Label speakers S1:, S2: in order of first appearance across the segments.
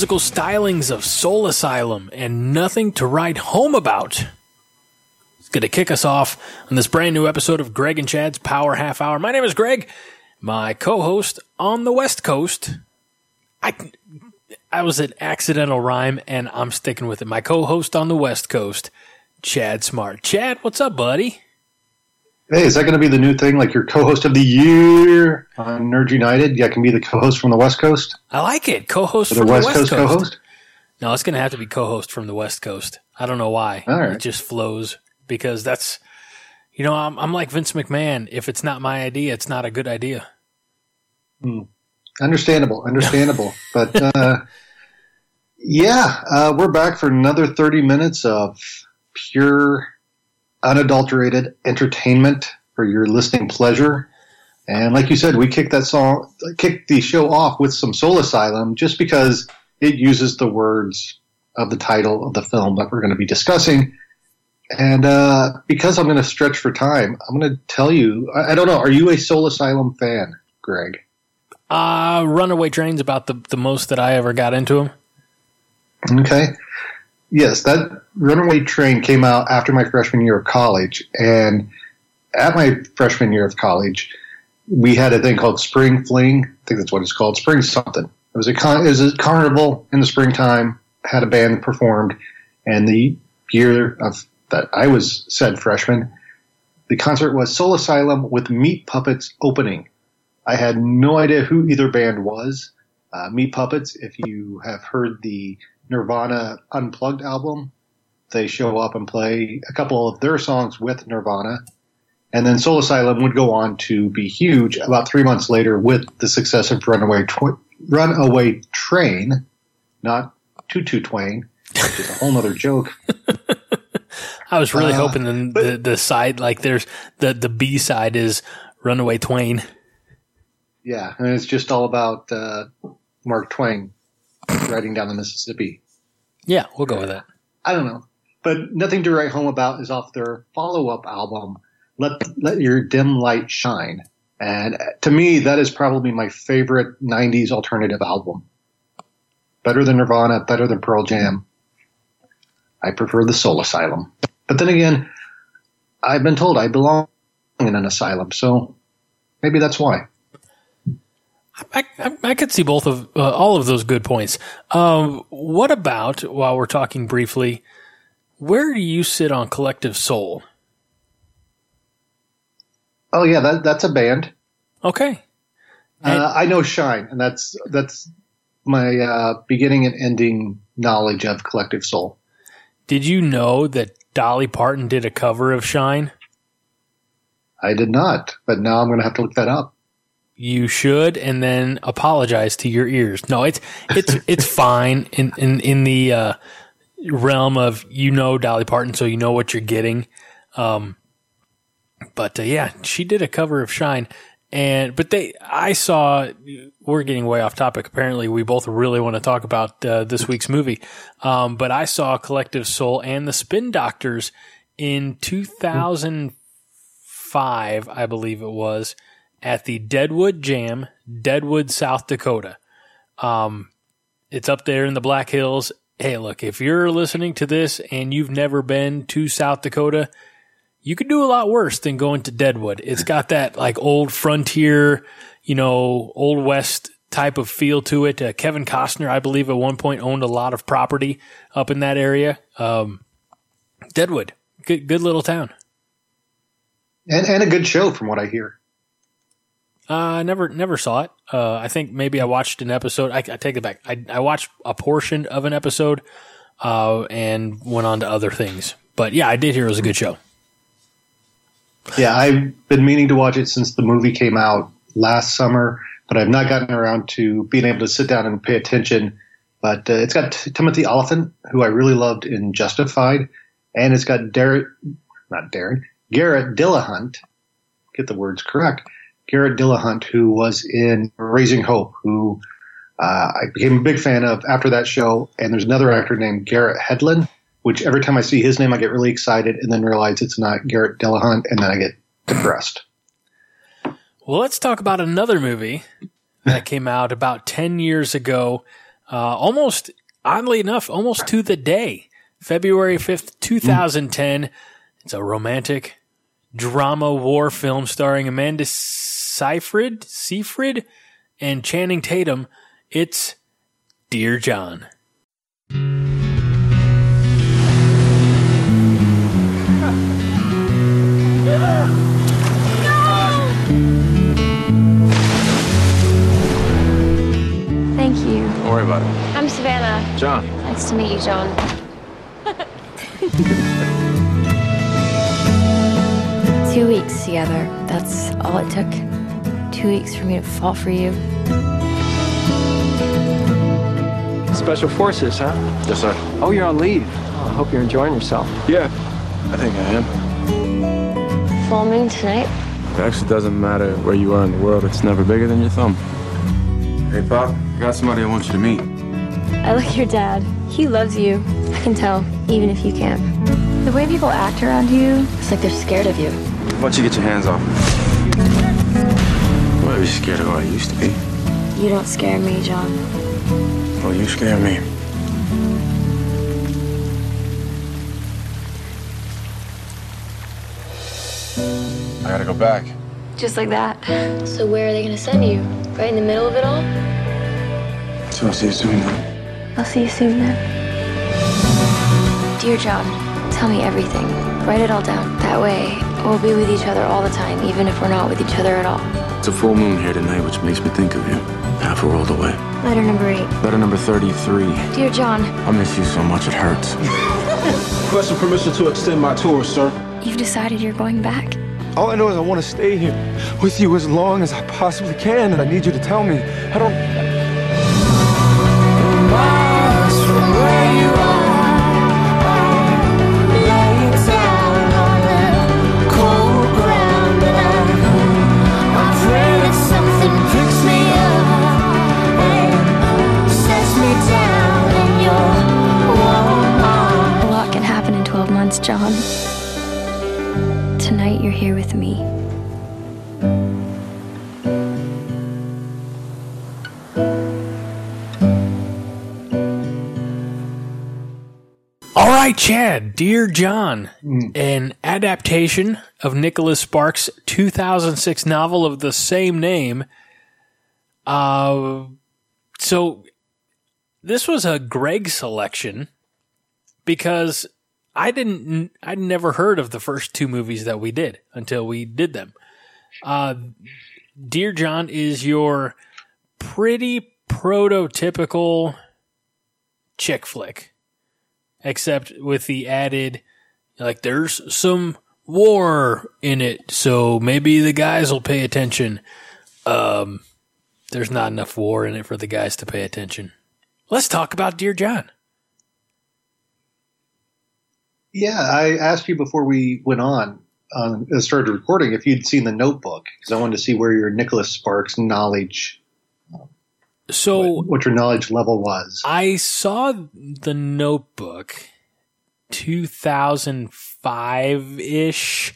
S1: musical stylings of Soul Asylum, and Nothing to Write Home About. It's going to kick us off on this brand new episode of Greg and Chad's Power Half Hour. My name is Greg, my co-host on the West Coast. I I was an accidental rhyme, and I'm sticking with it. My co-host on the West Coast, Chad Smart. Chad, what's up, buddy?
S2: Hey, is that going to be the new thing? Like your co-host of the year on Nerd United? Yeah, can be the co-host from the West Coast.
S1: I like it. Co-host from
S2: the West,
S1: the West
S2: Coast,
S1: Coast.
S2: co-host.
S1: No, it's going to have to be co-host from the West Coast. I don't know why.
S2: Right.
S1: It just flows because that's, you know, I'm, I'm like Vince McMahon. If it's not my idea, it's not a good idea.
S2: Understandable, understandable. but uh, yeah, uh, we're back for another thirty minutes of pure, unadulterated entertainment for your listening pleasure. And like you said, we kicked that song, kicked the show off with some Soul Asylum, just because it uses the words of the title of the film that we're going to be discussing. And uh, because I'm going to stretch for time, I'm going to tell you. I, I don't know. Are you a Soul Asylum fan, Greg?
S1: Uh, Runaway Train's about the, the most that I ever got into him.
S2: Okay. Yes, that Runaway Train came out after my freshman year of college, and at my freshman year of college, we had a thing called Spring Fling. I think that's what it's called, Spring something. It was a con- it was a carnival in the springtime. Had a band performed, and the year of that I was said freshman, the concert was Soul Asylum with Meat Puppets opening. I had no idea who either band was. Uh, Meat Puppets, if you have heard the Nirvana Unplugged album. They show up and play a couple of their songs with Nirvana. And then Soul Asylum would go on to be huge about three months later with the success of Runaway, Tw- Runaway Train, not Tutu Twain, which is a whole nother joke.
S1: I was really
S2: Uh,
S1: hoping the, the the side like there's the the B side is Runaway Twain.
S2: Yeah, and it's just all about uh, Mark Twain riding down the Mississippi.
S1: Yeah, we'll go with that.
S2: I don't know. But Nothing to Write Home About is off their follow up album, Let, Let Your Dim Light Shine. And to me, that is probably my favorite 90s alternative album. Better than Nirvana, better than Pearl Jam. I prefer the Soul Asylum. But then again, I've been told I belong in an asylum, so maybe that's why.
S1: I, I, I could see both of uh, all of those good points. Um, what about while we're talking briefly? Where do you sit on Collective Soul?
S2: Oh yeah, that, that's a band.
S1: Okay, And-
S2: Uh, I know Shine, and that's that's my uh, beginning and ending knowledge of Collective Soul.
S1: did you know that Dolly Parton did a cover of Shine?
S2: I did not, but now I'm going to have to look that up.
S1: You should, and then apologize to your ears. No, it's it's it's fine in in in the uh, realm of you know Dolly Parton, so you know what you're getting. Um, but uh, yeah, she did a cover of Shine, and but they I saw we're getting way off topic. Apparently, we both really want to talk about uh, this week's movie. Um, but I saw Collective Soul and the Spin Doctors in 2005, I believe it was at the Deadwood Jam, Deadwood, South Dakota. Um, it's up there in the Black Hills. Hey, look, if you're listening to this and you've never been to South Dakota, you could do a lot worse than going to Deadwood. It's got that like old frontier, you know, old west type of feel to it. Uh, Kevin Costner, I believe, at one point owned a lot of property up in that area. Um, Deadwood, good, good little town.
S2: And, and a good show from what I hear.
S1: Uh, I never never saw it. Uh, I think maybe I watched an episode. I, I take it back. I, I watched a portion of an episode, uh, and went on to other things. But yeah, I did hear it was a good show.
S2: Yeah, I've been meaning to watch it since the movie came out last summer, but I've not gotten around to being able to sit down and pay attention. But uh, it's got Timothy Olyphant, who I really loved in Justified, and it's got Darren, not Darren, Garrett Dillahunt. Get the words correct. Garrett Dillahunt, who was in Raising Hope, who uh, I became a big fan of after that show. And there's another actor named Garrett Hedlund, which every time I see his name, I get really excited and then realize it's not Garrett Dillahunt, and then I get depressed.
S1: Well, let's talk about another movie that came out about 10 years ago. uh, almost oddly enough, almost to the day, February fifth, two thousand ten. It's a romantic drama war film starring Amanda Seyfried, Seyfried, and Channing Tatum. It's Dear John.
S3: Thank you.
S4: Don't worry about it.
S3: I'm Savannah.
S4: John.
S3: Nice to meet you, John. Two weeks together. That's all it took. Two weeks for me to fall for you.
S5: Special Forces, huh?
S4: Yes, sir.
S5: Oh, you're on leave. Oh, I hope you're enjoying yourself.
S4: Yeah. I think I am.
S3: Full moon tonight.
S4: It actually doesn't matter where you are in the world. It's never bigger than your thumb. Hey, Pop. I got somebody I want you to meet.
S3: I like your dad. He loves you. I can tell, even if you can't. The way people act around you, it's like they're scared of you.
S4: Why don't you get your hands off me? Are you scared of who I used to be?
S3: You don't scare me, John.
S4: Well, you scare me. I gotta go back.
S3: Just like that. So where are they gonna send you? Right in the middle of it all?
S4: So I'll see you soon then.
S3: I'll see you soon then. Dear John, tell me everything. Write it all down. That way, we'll be with each other all the time, even if we're not with each other at all.
S4: It's a full moon here tonight, which makes me think of you. Half a world away.
S3: Letter number eight.
S4: Letter number 33.
S3: Dear John,
S4: I miss you so much it hurts.
S6: Requesting permission to extend my tour, sir.
S3: you've decided you're going back.
S6: All I know is I want to stay here with you as long as I possibly can, and I need you to tell me. I don't.
S3: John. Tonight, you're here with me.
S1: All right, Chad, Dear John, an adaptation of Nicholas Sparks' 2006 novel of the same name. Uh, so this was a Greg selection because I didn't, I'd never heard of the first two movies that we did until we did them. Uh, Dear John is your pretty prototypical chick flick except with the added like there's some war in it so maybe the guys will pay attention. Um there's not enough war in it for the guys to pay attention. Let's talk about dear john
S2: Yeah, I asked you before we went on, um, and started recording, if you'd seen the Notebook because I wanted to see where your Nicholas Sparks knowledge,
S1: so
S2: what your knowledge level was.
S1: i saw the notebook 2005-ish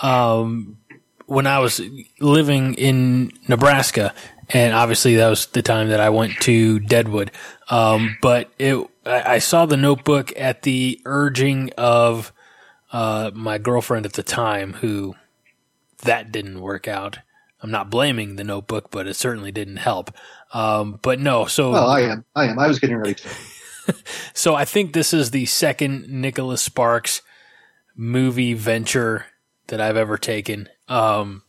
S1: um when i was living in nebraska and obviously that was the time that I went to Deadwood. Um, but it, I I saw the Notebook at the urging of uh, my girlfriend at the time, who that didn't work out. I'm not blaming the Notebook, but it certainly didn't help. Um, but no, so
S2: well, I am. I am. I was getting ready to.
S1: so I think this is the second Nicholas Sparks movie venture that I've ever taken. Um,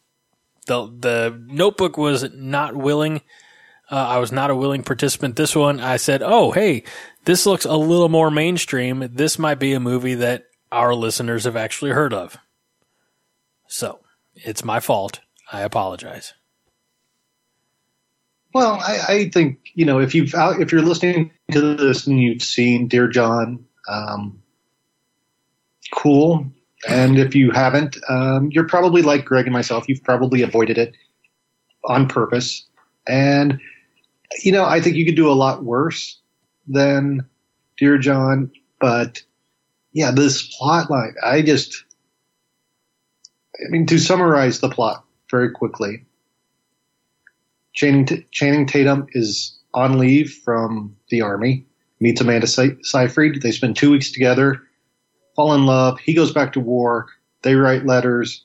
S1: the the Notebook was not willing. Uh, I was not a willing participant. This one, I said, "Oh, hey, this looks a little more mainstream. This might be a movie that our listeners have actually heard of." So it's my fault. I apologize.
S2: Well, I, I think you know if you've if you're listening to this and you've seen Dear John, um, cool. And if you haven't, um, you're probably like Greg and myself. You've probably avoided it on purpose. And you know, I think you could do a lot worse than Dear John. But yeah, this plot line, I just, I mean, to summarize the plot very quickly, Channing, T- Channing Tatum is on leave from the army, meets Amanda Se- Seyfried. They spend two weeks together, fall in love. He goes back to war. They write letters.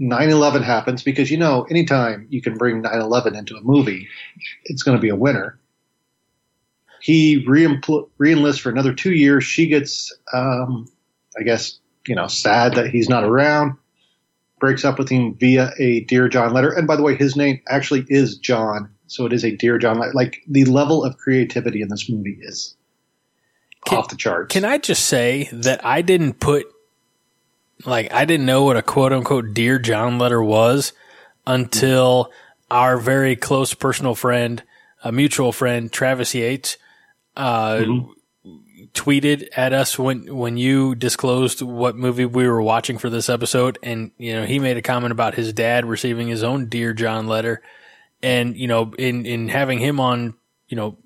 S2: 9-11 happens because, you know, anytime you can bring 9-11 into a movie, it's going to be a winner. He re-enlists for another two years. She gets, um, I guess, you know, sad that he's not around. Breaks up with him via a Dear John letter. And by the way, his name actually is John, so it is a Dear John letter. Like the level of creativity in this movie is
S1: Can-
S2: off the charts.
S1: Can I just say that I didn't put, like, I didn't know what a quote unquote Dear John letter was until our very close personal friend, a mutual friend, Travis Yates, uh, tweeted at us when, when you disclosed what movie we were watching for this episode. And, you know, he made a comment about his dad receiving his own Dear John letter. And, you know, in, in having him on, you know,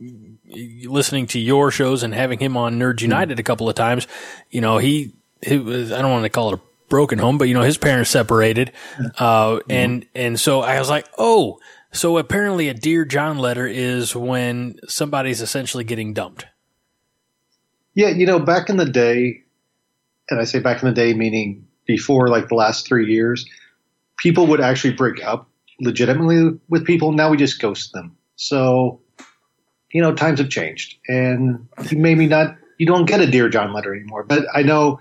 S1: listening to your shows and having him on Nerds United a couple of times, you know, he, he was, I don't want to call it a broken home, but you know, his parents separated. Uh, and, and so I was like, oh, so apparently a Dear John letter is when somebody's essentially getting dumped.
S2: Yeah, you know, back in the day, and I say back in the day, meaning before like the last three years, people would actually break up legitimately with people. Now we just ghost them. So, you know, times have changed, and maybe not, you don't get a Dear John letter anymore. But I know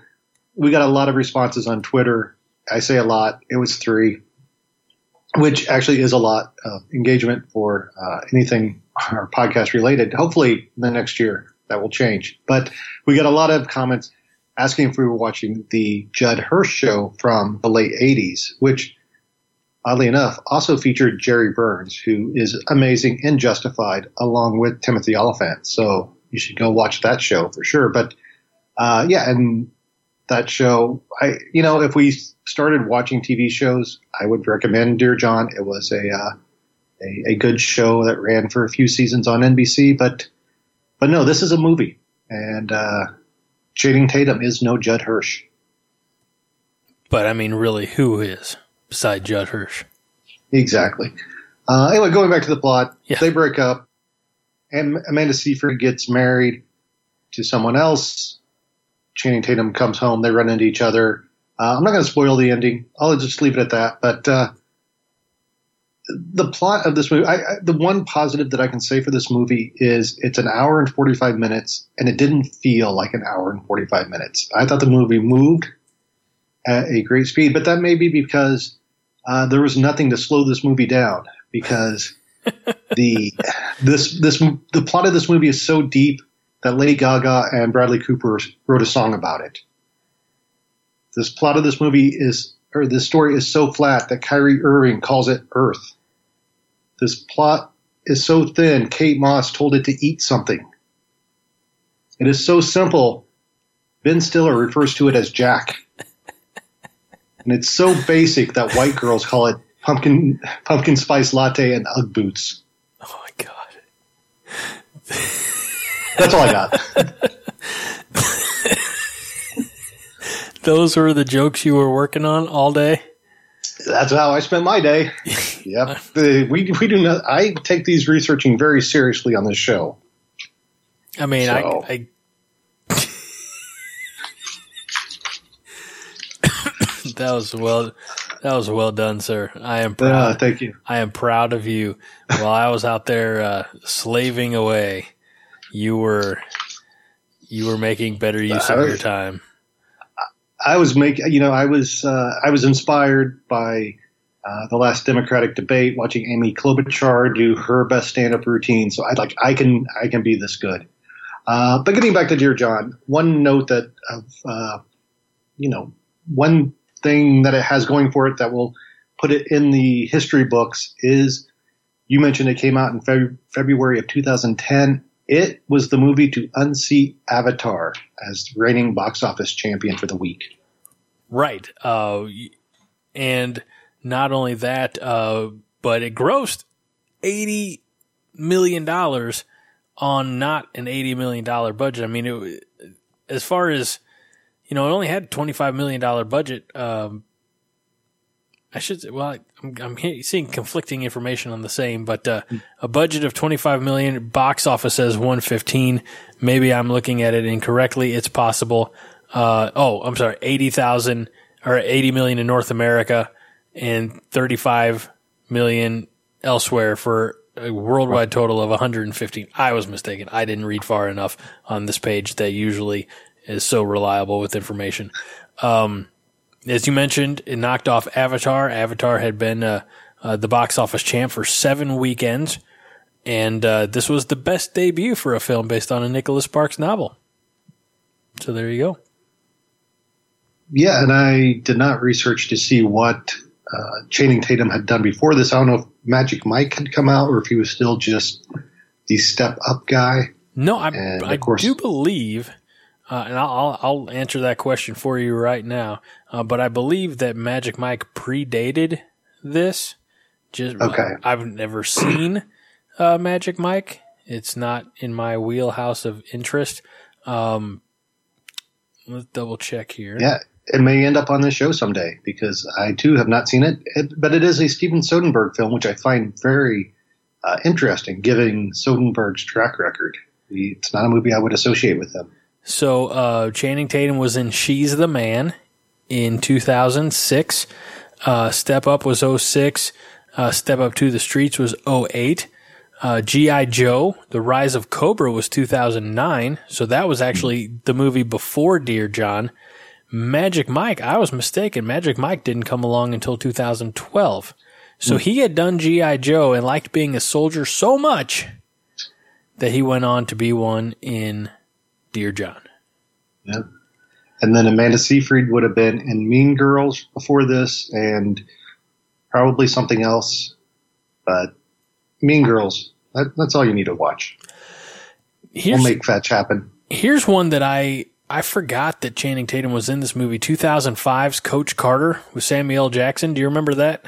S2: we got a lot of responses on Twitter. I say a lot. It was three, which actually is a lot of engagement for uh, anything our podcast related. Hopefully, the next year that will change. But we got a lot of comments asking if we were watching the Judd Hirsch show from the late 80s, which oddly enough also featured Jere Burns, who is amazing and justified, along with Timothy Olyphant. So you should go watch that show for sure. But uh, yeah, and that show, I you know, if we started watching TV shows, I would recommend Dear John. It was a uh, a, a good show that ran for a few seasons on NBC, but but no, this is a movie, and uh, Channing Tatum is no Judd Hirsch.
S1: But I mean, really, who is beside Judd Hirsch?
S2: Exactly. Uh, anyway, going back to the plot,
S1: Yeah.
S2: they break up, and Amanda Seyfried gets married to someone else. Channing Tatum comes home. They run into each other. Uh, I'm not going to spoil the ending. I'll just leave it at that. But uh, the plot of this movie, I, I, the one positive that I can say for this movie is it's an hour and 45 minutes, and it didn't feel like an hour and 45 minutes. I thought the movie moved at a great speed, but that may be because uh, there was nothing to slow this movie down because the this this the plot of this movie is so deep that Lady Gaga and Bradley Cooper wrote a song about it. This plot of this movie is or this story is so flat that Kyrie Irving calls it Earth. This plot is so thin, Kate Moss told it to eat something. It is so simple, Ben Stiller refers to it as Jack. And it's so basic that white girls call it pumpkin pumpkin spice latte and Ugg boots.
S1: Oh my god!
S2: That's all I got.
S1: Those were the jokes you were working on all day.
S2: That's how I spent my day. Yep. The- we we do not. I take these researching very seriously on this show.
S1: I mean,
S2: So-
S1: I, I that was well, that was well done, sir. I am
S2: Uh,
S1: proud.
S2: thank you.
S1: I am proud of you. While I was out there uh, slaving away, you were you were making better use of your time.
S2: I was making, you know, I was uh, I was inspired by uh, the last Democratic debate, watching Amy Klobuchar do her best stand-up routine. So I like I can I can be this good. Uh, but getting back to Dear John, one note that of uh, you know one thing that it has going for it that will put it in the history books is you mentioned it came out in Feb- February of 2010. It was the movie to unseat Avatar as reigning box office champion for the week.
S1: Right. Uh, and not only that, uh, but it grossed eighty million dollars on not an eighty million dollar budget. I mean, it, as far as you know, it only had twenty five million dollar budget. Um, I should say, well, I'm, I'm seeing conflicting information on the same, but uh, a budget of 25 million, box office says 115. Maybe I'm looking at it incorrectly. It's possible. Uh, oh, I'm sorry, 80,000 or 80 million in North America and 35 million elsewhere for a worldwide total of 115. I was mistaken. I didn't read far enough on this page that usually is so reliable with information. Um, as you mentioned, it knocked off Avatar. Avatar had been uh, uh, the box office champ for seven weekends, and uh, this was the best debut for a film based on a Nicholas Sparks novel. So there you go.
S2: Yeah, and I did not research to see what uh, Channing Tatum had done before this. I don't know if Magic Mike had come out or if he was still just the step up guy.
S1: No, I, I
S2: course-
S1: do believe, uh, and I'll, I'll I'll answer that question for you right now. Uh, but I believe that Magic Mike predated this. Just
S2: Okay.
S1: I've never seen uh, Magic Mike. It's not in my wheelhouse of interest. Um, let's double check here.
S2: Yeah, it may end up on this show someday because I too have not seen it. it but it is a Steven Soderbergh film, which I find very uh, interesting, given Soderbergh's track record. It's not a movie I would associate with him.
S1: So uh, Channing Tatum was in She's the Man in 2006. Uh, Step Up was 06. Uh, Step Up to the Streets was 08. Uh, G.I. Joe, The Rise of Cobra was 2009. So that was actually the movie before Dear John. Magic Mike, I was mistaken. Magic Mike didn't come along until 2012. So he had done G.I. Joe and liked being a soldier so much that he went on to be one in Dear John.
S2: Yeah. And then Amanda Seyfried would have been in Mean Girls before this, and probably something else. But Mean Girls, that, that's all you need to watch.
S1: Here's
S2: We'll make fetch happen.
S1: here's one that I I forgot that Channing Tatum was in this movie. 2005's Coach Carter with Samuel L. Jackson. Do you remember that?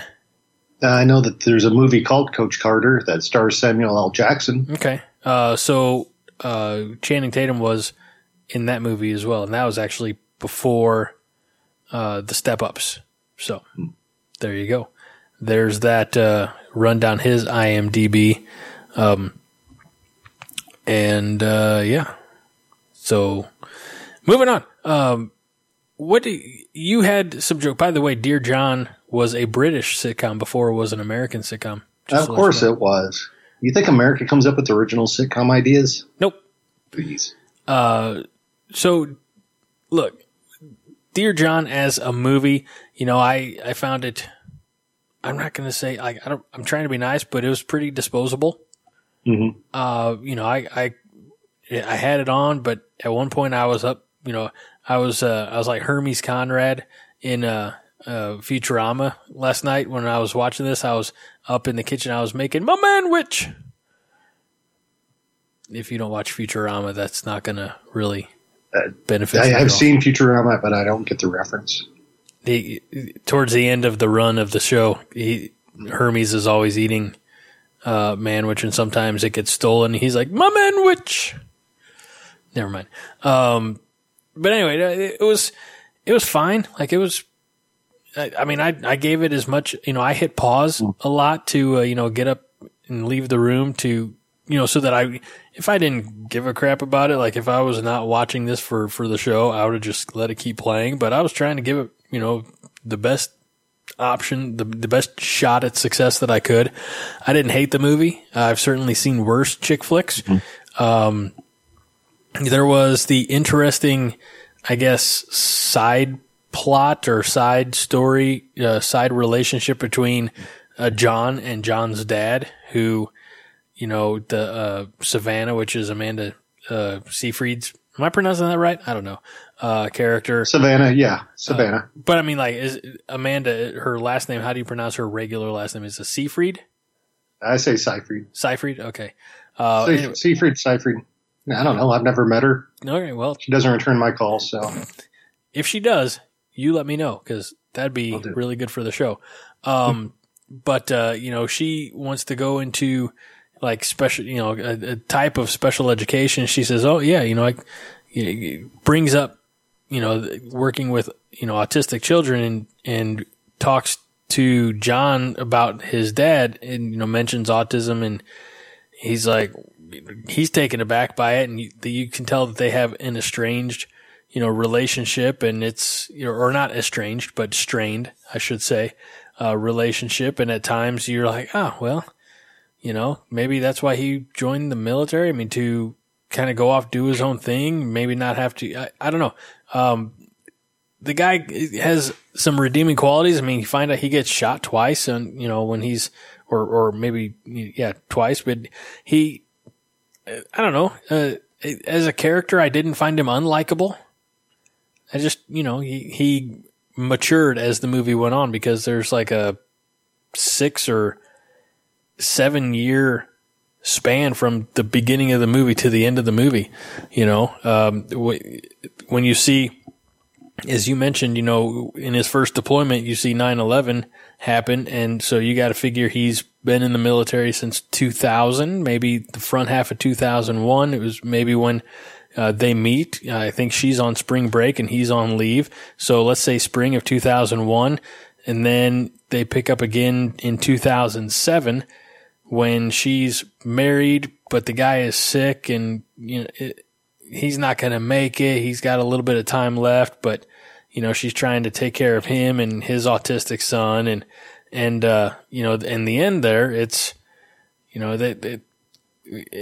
S2: Uh, I know that there's a movie called Coach Carter that stars Samuel L. Jackson.
S1: Okay. Uh, so uh, Channing Tatum was in that movie as well, and that was actually before uh, the Step Ups. So there you go. There's that uh, run down his IMDb, um, and uh, yeah. So moving on. Um, what do you you had some joke? By the way, Dear John was a British sitcom before it was an American sitcom.
S2: Of course it was. You think America comes up with original sitcom ideas?
S1: Nope.
S2: Please.
S1: Uh, so look, Dear John as a movie, you know, I, I found it, I'm not going to say, like, I don't, I'm trying to be nice, but it was pretty disposable.
S2: Mhm.
S1: Uh, you know, I, I, I had it on, but at one point I was up, you know, I was, uh, I was like Hermes Conrad in, uh, uh, Futurama last night when I was watching this. I was up in the kitchen. I was making my manwich. If you don't watch Futurama, that's not going to really
S2: Uh,
S1: benefit.
S2: I,
S1: you at
S2: I've
S1: all.
S2: seen Futurama, but I don't get the reference.
S1: the towards the end of the run of the show, he, Hermes is always eating uh, manwich, and sometimes it gets stolen. He's like, "My manwich." Never mind. Um, but anyway, it, it was it was fine. Like it was. I, I mean, I I gave it as much. You know, I hit pause a lot to uh, you know get up and leave the room to you know so that I if I didn't give a crap about it, like if I was not watching this for for the show, I would have just let it keep playing. But I was trying to give it you know the best option, the the best shot at success that I could. I didn't hate the movie. I've certainly seen worse chick flicks. Um, there was the interesting, I guess, side plot or side story, uh, side relationship between uh, John and John's dad, who, you know, the uh, Savannah, which is Amanda uh, Seyfried's. Am I pronouncing that right? I don't know. Uh, character,
S2: Savannah, yeah, Savannah.
S1: but I mean, like, is Amanda her last name? How do you pronounce her regular last name? Is it Seyfried?
S2: I say Seyfried.
S1: Seyfried? Okay. Uh, anyway,
S2: Seyfried, Seyfried. I don't know. I've never met her.
S1: okay. Well,
S2: She doesn't return my calls, so
S1: if she does, you let me know because that'd be really good for the show. Um, but uh, you know, she wants to go into like special, you know, a, a type of special education. She says, "Oh yeah, you know, it brings up, you know, working with you know autistic children and and talks to John about his dad and, you know, mentions autism and he's like, he's taken aback by it. And you, you can tell that they have an estranged, you know, relationship and it's, you know, or not estranged, but strained, I should say, uh, relationship. And at times you're like, oh, well, you know, maybe that's why he joined the military. I mean, to kind of go off, do his own thing, maybe not have to, I, I don't know. Um, the guy has some redeeming qualities. I mean, you find out he gets shot twice and, you know, when he's, or, or maybe, yeah, twice, but he, I don't know, uh, as a character, I didn't find him unlikable. I just, you know, he, he matured as the movie went on because there's like a six or seven year span from the beginning of the movie to the end of the movie. You know, um, when you see, as you mentioned, you know, in his first deployment, you see 9-11 happen. And so you got to figure he's been in the military since 2000, maybe the front half of 2001. It was maybe when uh, they meet. Uh, I think she's on spring break and he's on leave. So let's say spring of 2001. And then they pick up again in 2007 when she's married, but the guy is sick and, you know, it, he's not going to make it. He's got a little bit of time left, but, you know, she's trying to take care of him and his autistic son. And, and, uh, you know, in the end there, it's, you know, that,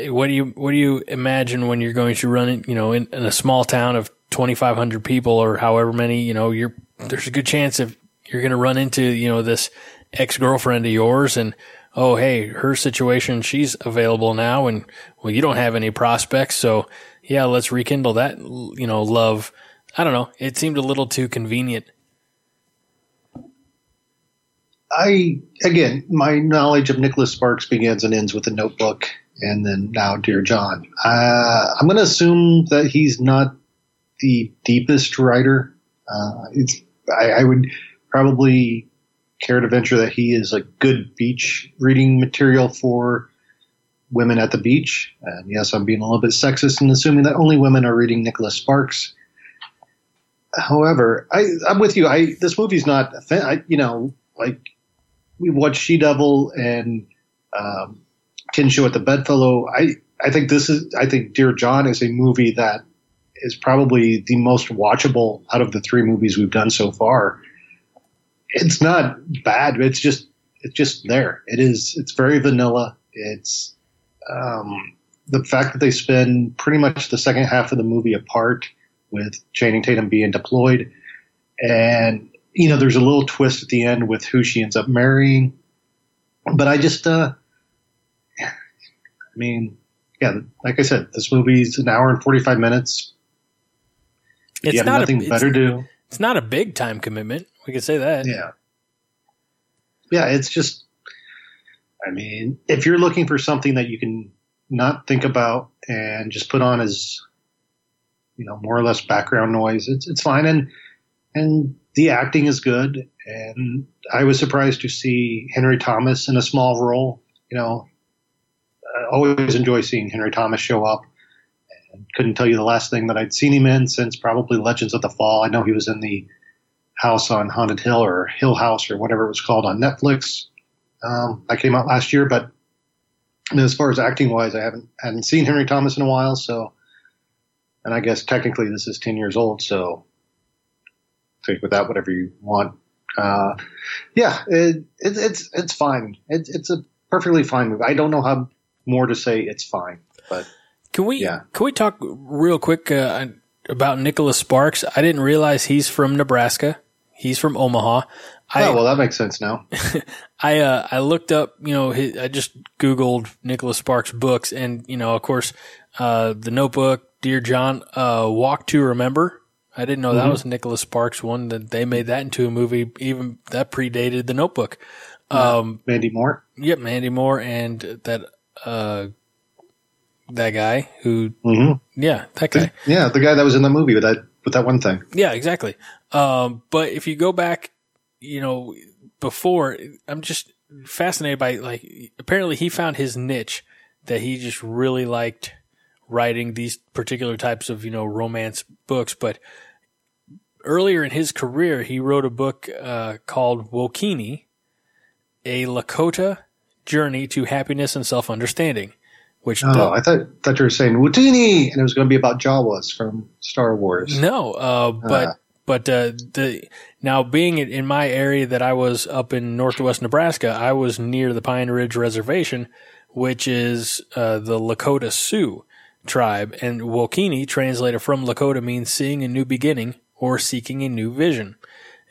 S1: what do you, what do you imagine when you're going to run it, you know, in, in a small town of 2,500 people or however many, you know, you're, there's a good chance if you're going to run into, you know, this ex girlfriend of yours and, oh, hey, her situation, she's available now. And well, you don't have any prospects. So yeah, let's rekindle that, you know, love. I don't know. It seemed a little too convenient.
S2: I, again, my knowledge of Nicholas Sparks begins and ends with the notebook and then now Dear John. Uh, I'm going to assume that he's not the deepest writer. Uh, it's, I, I would probably care to venture that he is a good beach reading material for women at the beach. And yes, I'm being a little bit sexist in assuming that only women are reading Nicholas Sparks. However, I, am with you. I this movie's not, I, you know, like we watched She Devil and um, Kin Shu at the Bedfellow. I I think this is I think Dear John is a movie that is probably the most watchable out of the three movies we've done so far it's not bad. It's just it's just there. It is. It's very vanilla. It's um, the fact that they spend pretty much the second half of the movie apart with Channing Tatum being deployed, and you know there's a little twist at the end with who she ends up marrying. But I just, uh, mean, yeah, like I said, this movie's an hour and forty five minutes. If
S1: it's
S2: you have nothing
S1: a,
S2: better to do.
S1: It's not a big time commitment. We could say that.
S2: Yeah. Yeah, it's just, I mean, if you're looking for something that you can not think about and just put on as, you know, more or less background noise, it's, it's fine. And, and the acting is good. And I was surprised to see Henry Thomas in a small role. You know, I always enjoy seeing Henry Thomas show up. And couldn't tell you the last thing that I'd seen him in since probably Legends of the Fall. I know he was in the House on Haunted Hill or Hill House or whatever it was called on Netflix. Um, that came out last year, but as far as acting wise, I haven't hadn't seen Henry Thomas in a while. So, and I guess technically this is ten years old, so take with that whatever you want. Uh, yeah, it, it, it's it's fine. It, it's a perfectly fine movie. I don't know how more to say. It's fine, but
S1: can we yeah. can we talk real quick uh, about Nicholas Sparks? I didn't realize he's from Nebraska. He's from Omaha.
S2: I, oh well, that makes sense now.
S1: I uh, I looked up, you know, his, I just Googled Nicholas Sparks books, and you know, of course, uh, the Notebook, Dear John, uh, Walk to Remember. I didn't know mm-hmm. that was Nicholas Sparks one. That they made that into a movie. Even that predated the Notebook.
S2: Um, Mandy Moore.
S1: Yep, Mandy Moore, and that uh, that guy who,
S2: mm-hmm.
S1: yeah, that guy.
S2: Yeah, the guy that was in the movie with that with that one thing.
S1: Yeah, exactly. Um, but if you go back, you know, before, I'm just fascinated by like, apparently he found his niche that he just really liked writing these particular types of, you know, romance books. But earlier in his career, he wrote a book, uh, called Wokini, a Lakota journey to happiness and self understanding. Which
S2: Oh,
S1: the-
S2: I thought thought you were saying Wutini, and it was going to be about Jawas from Star Wars.
S1: No, uh, but
S2: Ah.
S1: but uh, the now being in- in my area that I was up in northwest Nebraska, I was near the Pine Ridge Reservation, which is uh, the Lakota Sioux tribe, and Wokini, translated from Lakota, means seeing a new beginning or seeking a new vision.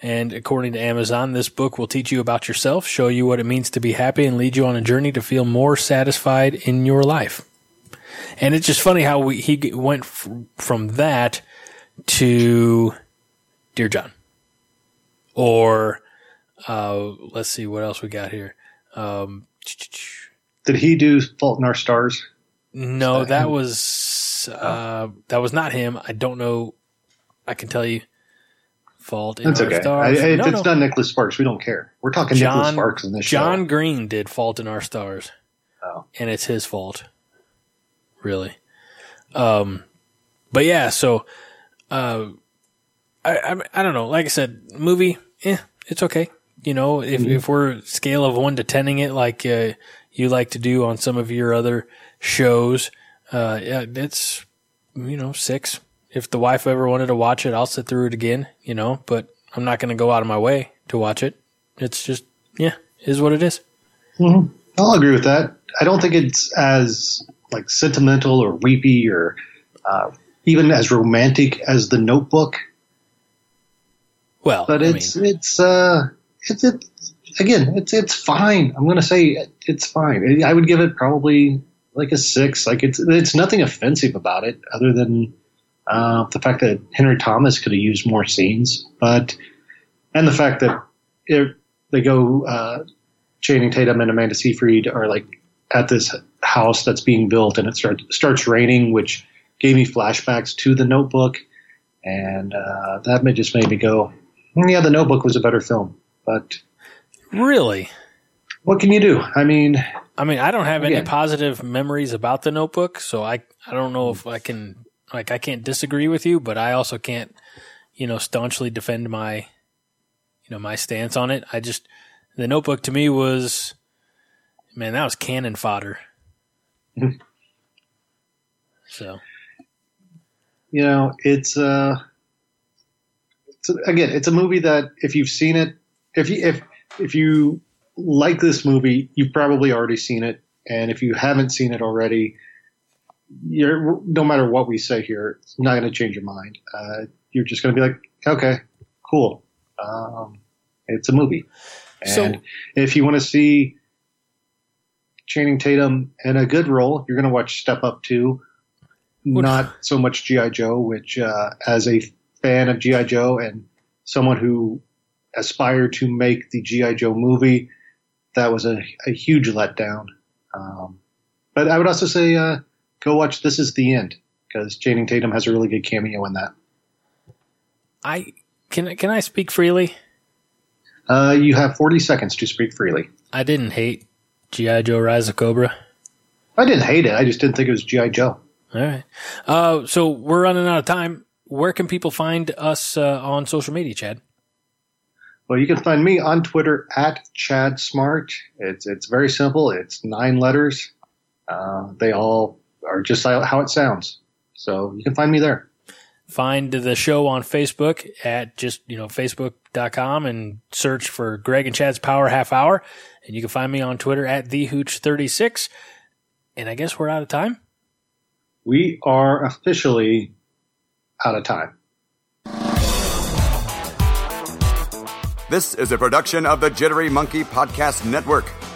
S1: And according to Amazon, this book will teach you about yourself, show you what it means to be happy, and lead you on a journey to feel more satisfied in your life. And it's just funny how we, he went f- from that to Dear John. Or uh, let's see what else we got here. Um,
S2: Did he do Fault in Our Stars?
S1: no,
S2: that
S1: that was uh, that was not him. I don't know. I can tell you. Fault in
S2: That's
S1: Our
S2: okay. I,
S1: Stars.
S2: if
S1: No,
S2: it's
S1: no.
S2: not Nicholas Sparks, we don't care. We're talking Nicholas Sparks in this
S1: John
S2: show.
S1: Green did Fault in Our Stars.
S2: Oh.
S1: And it's his fault. Really. Um but yeah, so uh I, I I don't know. Like I said, movie, eh, it's okay. You know, if
S2: Mm-hmm.
S1: if we're scale of 1 to 10ing it like uh, you like to do on some of your other shows, uh yeah, it's you know, 6. If the wife ever wanted to watch it, I'll sit through it again, you know, but I'm not going to go out of my way to watch it. It's just yeah, is what it is.
S2: I'll agree with that. I don't think it's as like sentimental or weepy or uh, even as romantic as The Notebook,
S1: Well,
S2: but
S1: I
S2: it's
S1: mean,
S2: it's uh it's it again it's it's fine. I'm gonna say it, it's fine. I would give it probably like a six. Like it's it's nothing offensive about it other than uh, the fact that Henry Thomas could have used more scenes, but and the fact that it, they go uh, Channing Tatum and Amanda Seyfried are like at this house that's being built and it start, starts raining, which gave me flashbacks to The Notebook, and uh, that may- just made me go, "Mm, yeah, The Notebook was a better film. But
S1: really,
S2: what can you do? I mean,
S1: I mean, I don't have any positive memories about the Notebook, so I I don't know if I can like I can't disagree with you, but I also can't you know staunchly defend my you know my stance on it. I just the Notebook to me was man that was cannon fodder. So
S2: you know, it's uh, it's again, it's a movie that if you've seen it, if you if if you like this movie, you've probably already seen it, and if you haven't seen it already, you're no matter what we say here, it's not going to change your mind. Uh, you're just going to be like, okay, cool. Um, it's a movie,
S1: So-
S2: if you want to see Channing Tatum in a good role, you're going to watch Step Up Two not so much GI Joe, which uh, as a fan of GI Joe and someone who aspired to make the GI Joe movie, that was a, a huge letdown. Um, but I would also say uh, go watch This Is the End because Channing Tatum has a really good cameo in that.
S1: I can can I speak freely?
S2: Uh, you have 40 seconds to speak freely.
S1: I didn't hate GI Joe Rise of Cobra.
S2: I didn't hate it. I just didn't think it was GI Joe.
S1: All right. Uh, so we're running out of time. Where can people find us uh, on social media, Chad?
S2: Well, you can find me on Twitter at Chad Smart. It's it's very simple. It's nine letters. Uh, they all are just how it sounds. So you can find me there.
S1: Find the show on Facebook at just, you know, facebook.com and search for Greg and Chad's Power Half Hour. And you can find me on Twitter at TheHooch36. And I guess we're out of time.
S2: We are officially out of time.
S7: This is a production of the Jittery Monkey Podcast Network.